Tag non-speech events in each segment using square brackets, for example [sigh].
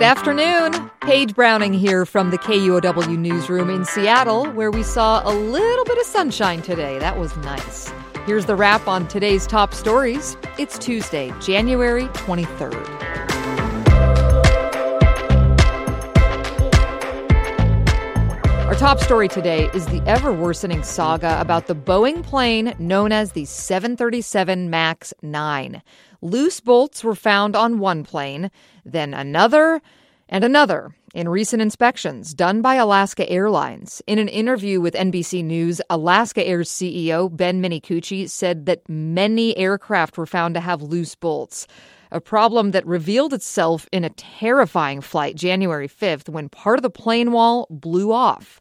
Good afternoon. Paige Browning here from the KUOW newsroom in Seattle, where we saw a little bit of sunshine today. That was nice. Here's the wrap on today's top stories. It's Tuesday, January 23rd. Top story today is the ever worsening saga about the Boeing plane known as the 737 MAX 9. Loose bolts were found on one plane, then another and another in recent inspections done by Alaska Airlines. In an interview with NBC News, Alaska Air's CEO Ben Minicucci said that many aircraft were found to have loose bolts. A problem that revealed itself in a terrifying flight January 5th when part of the plane wall blew off.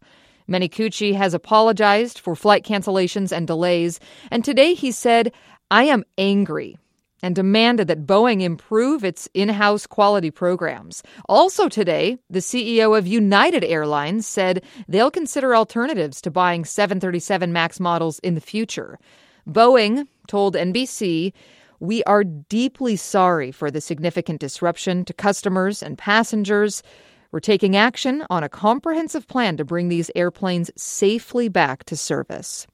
Minicucci has apologized for flight cancellations and delays, and today he said, I am angry and demanded that Boeing improve its in house quality programs. Also today, the CEO of United Airlines said they'll consider alternatives to buying 737 MAX models in the future. Boeing told NBC, we are deeply sorry for the significant disruption to customers and passengers. We're taking action on a comprehensive plan to bring these airplanes safely back to service.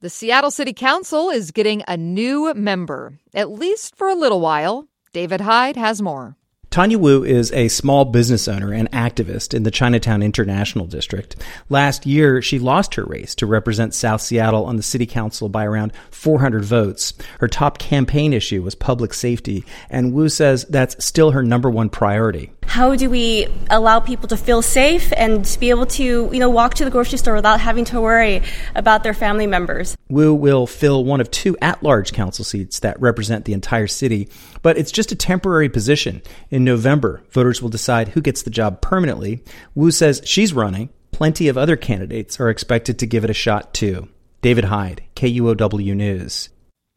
The Seattle City Council is getting a new member, at least for a little while. David Hyde has more. Tanya Woo is a small business owner and activist in the Chinatown International District. Last year, she lost her race to represent South Seattle on the city council by around 400 votes. Her top campaign issue was public safety, and Woo says that's still her number one priority. How do we allow people to feel safe and be able to, you know, walk to the grocery store without having to worry about their family members? Woo will fill one of two at-large council seats that represent the entire city, but it's just a temporary position. In November, voters will decide who gets the job permanently. Woo says she's running. Plenty of other candidates are expected to give it a shot too. David Hyde, KUOW News.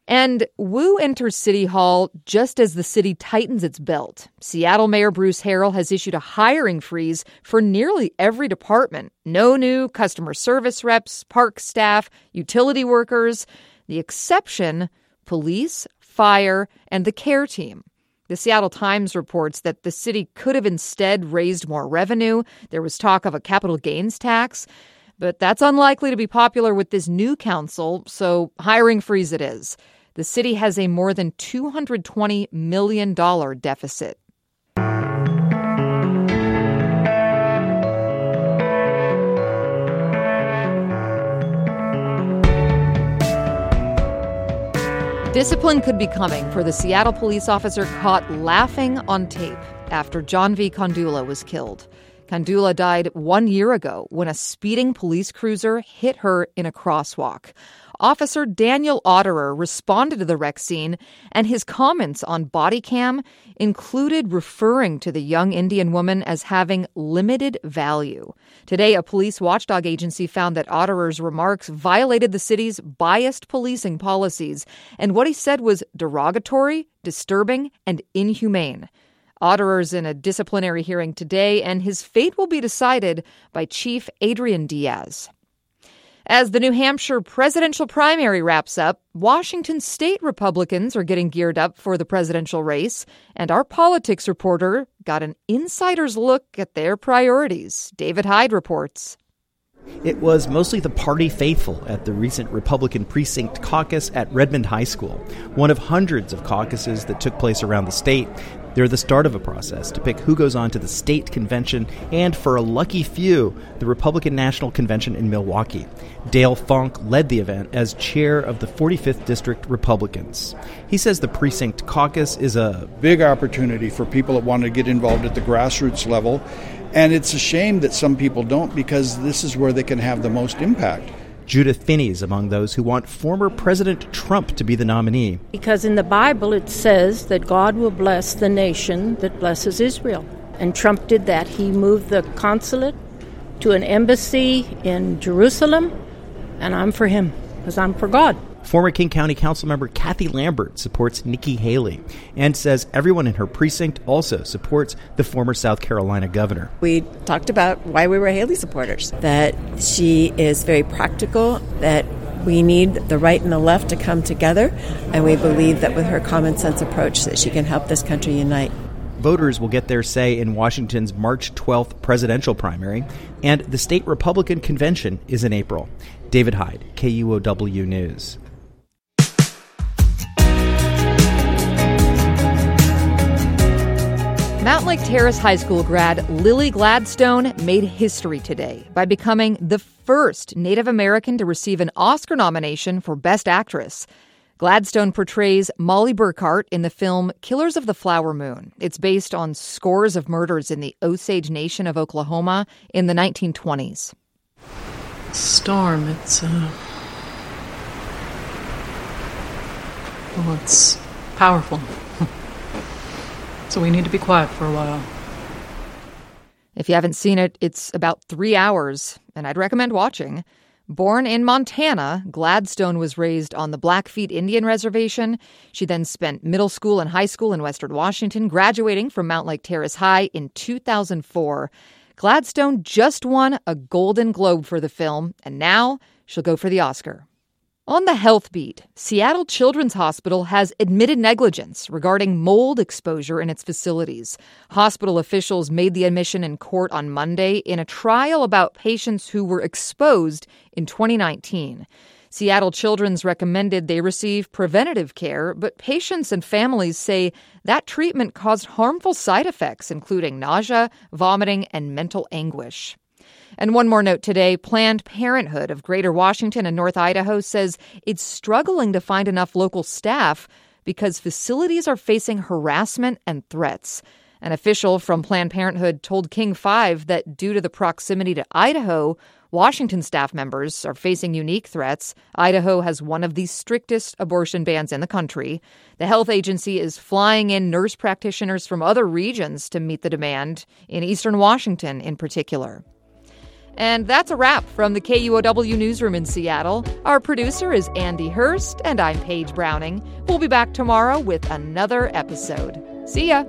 And Woo enters City Hall just as the city tightens its belt. Seattle Mayor Bruce Harrell has issued a hiring freeze for nearly every department. No new customer service reps, park staff, utility workers. The exception police, fire, and the care team. The Seattle Times reports that the city could have instead raised more revenue. There was talk of a capital gains tax, but that's unlikely to be popular with this new council, so hiring freeze it is the city has a more than $220 million deficit. Discipline could be coming for the Seattle police officer caught laughing on tape after Jaahnavi Kandula was killed. Kandula died one year ago when a speeding police cruiser hit her in a crosswalk. Officer Daniel Auderer responded to the wreck scene, and his comments on body cam included referring to the young Indian woman as having limited value. Today, a police watchdog agency found that Auderer's remarks violated the city's biased policing policies, and what he said was derogatory, disturbing, and inhumane. Auderer's in a disciplinary hearing today, and his fate will be decided by Chief Adrian Diaz. As the New Hampshire presidential primary wraps up, Washington state Republicans are getting geared up for the presidential race, and our politics reporter got an insider's look at their priorities. David Hyde reports. It was mostly the party faithful at the recent Republican precinct caucus at Redmond High School, one of hundreds of caucuses that took place around the state. They're the start of a process to pick who goes on to the state convention and, for a lucky few, the Republican National Convention in Milwaukee. Dale Fonk led the event as chair of the 45th District Republicans. He says the precinct caucus is a big opportunity for people that want to get involved at the grassroots level. And it's a shame that some people don't because this is where they can have the most impact. Judith Finney is among those who want former President Trump to be the nominee. Because in the Bible it says that God will bless the nation that blesses Israel. And Trump did that. He moved the consulate to an embassy in Jerusalem, and I'm for him because I'm for God. Former King County Councilmember Kathy Lambert supports Nikki Haley and says everyone in her precinct also supports the former South Carolina governor. We talked about why we were Haley supporters, that she is very practical, that we need the right and the left to come together, and we believe that with her common sense approach that she can help this country unite. voters will get their say in Washington's March 12th presidential primary, and the state Republican convention is in April. David Hyde, KUOW News. Mountlake Terrace High School grad Lily Gladstone made history today by becoming the first Native American to receive an Oscar nomination for Best Actress. Gladstone portrays Molly Burkhart in the film Killers of the Flower Moon. It's based on scores of murders in the Osage Nation of Oklahoma in the 1920s. Storm, it's, uh. Well, it's powerful. [laughs] so we need to be quiet for a while. If you haven't seen it, it's about three hours, and I'd recommend watching. Born in Montana, Gladstone was raised on the Blackfeet Indian Reservation. She then spent middle school and high school in Western Washington, graduating from Mountlake Terrace High in 2004. Gladstone just won a Golden Globe for the film, and now she'll go for the Oscar. On the health beat, Seattle Children's Hospital has admitted negligence regarding mold exposure in its facilities. Hospital officials made the admission in court on Monday in a trial about patients who were exposed in 2019. Seattle Children's recommended they receive preventative care, but patients and families say that treatment caused harmful side effects, including nausea, vomiting, and mental anguish. And one more note today Planned Parenthood of Greater Washington and North Idaho says it's struggling to find enough local staff because facilities are facing harassment and threats. An official from Planned Parenthood told King 5 that due to the proximity to Idaho, Washington staff members are facing unique threats. Idaho has one of the strictest abortion bans in the country. The health agency is flying in nurse practitioners from other regions to meet the demand, in eastern Washington in particular. And that's a wrap from the KUOW newsroom in Seattle. Our producer is Andy Hurst, and I'm Paige Browning. We'll be back tomorrow with another episode. See ya.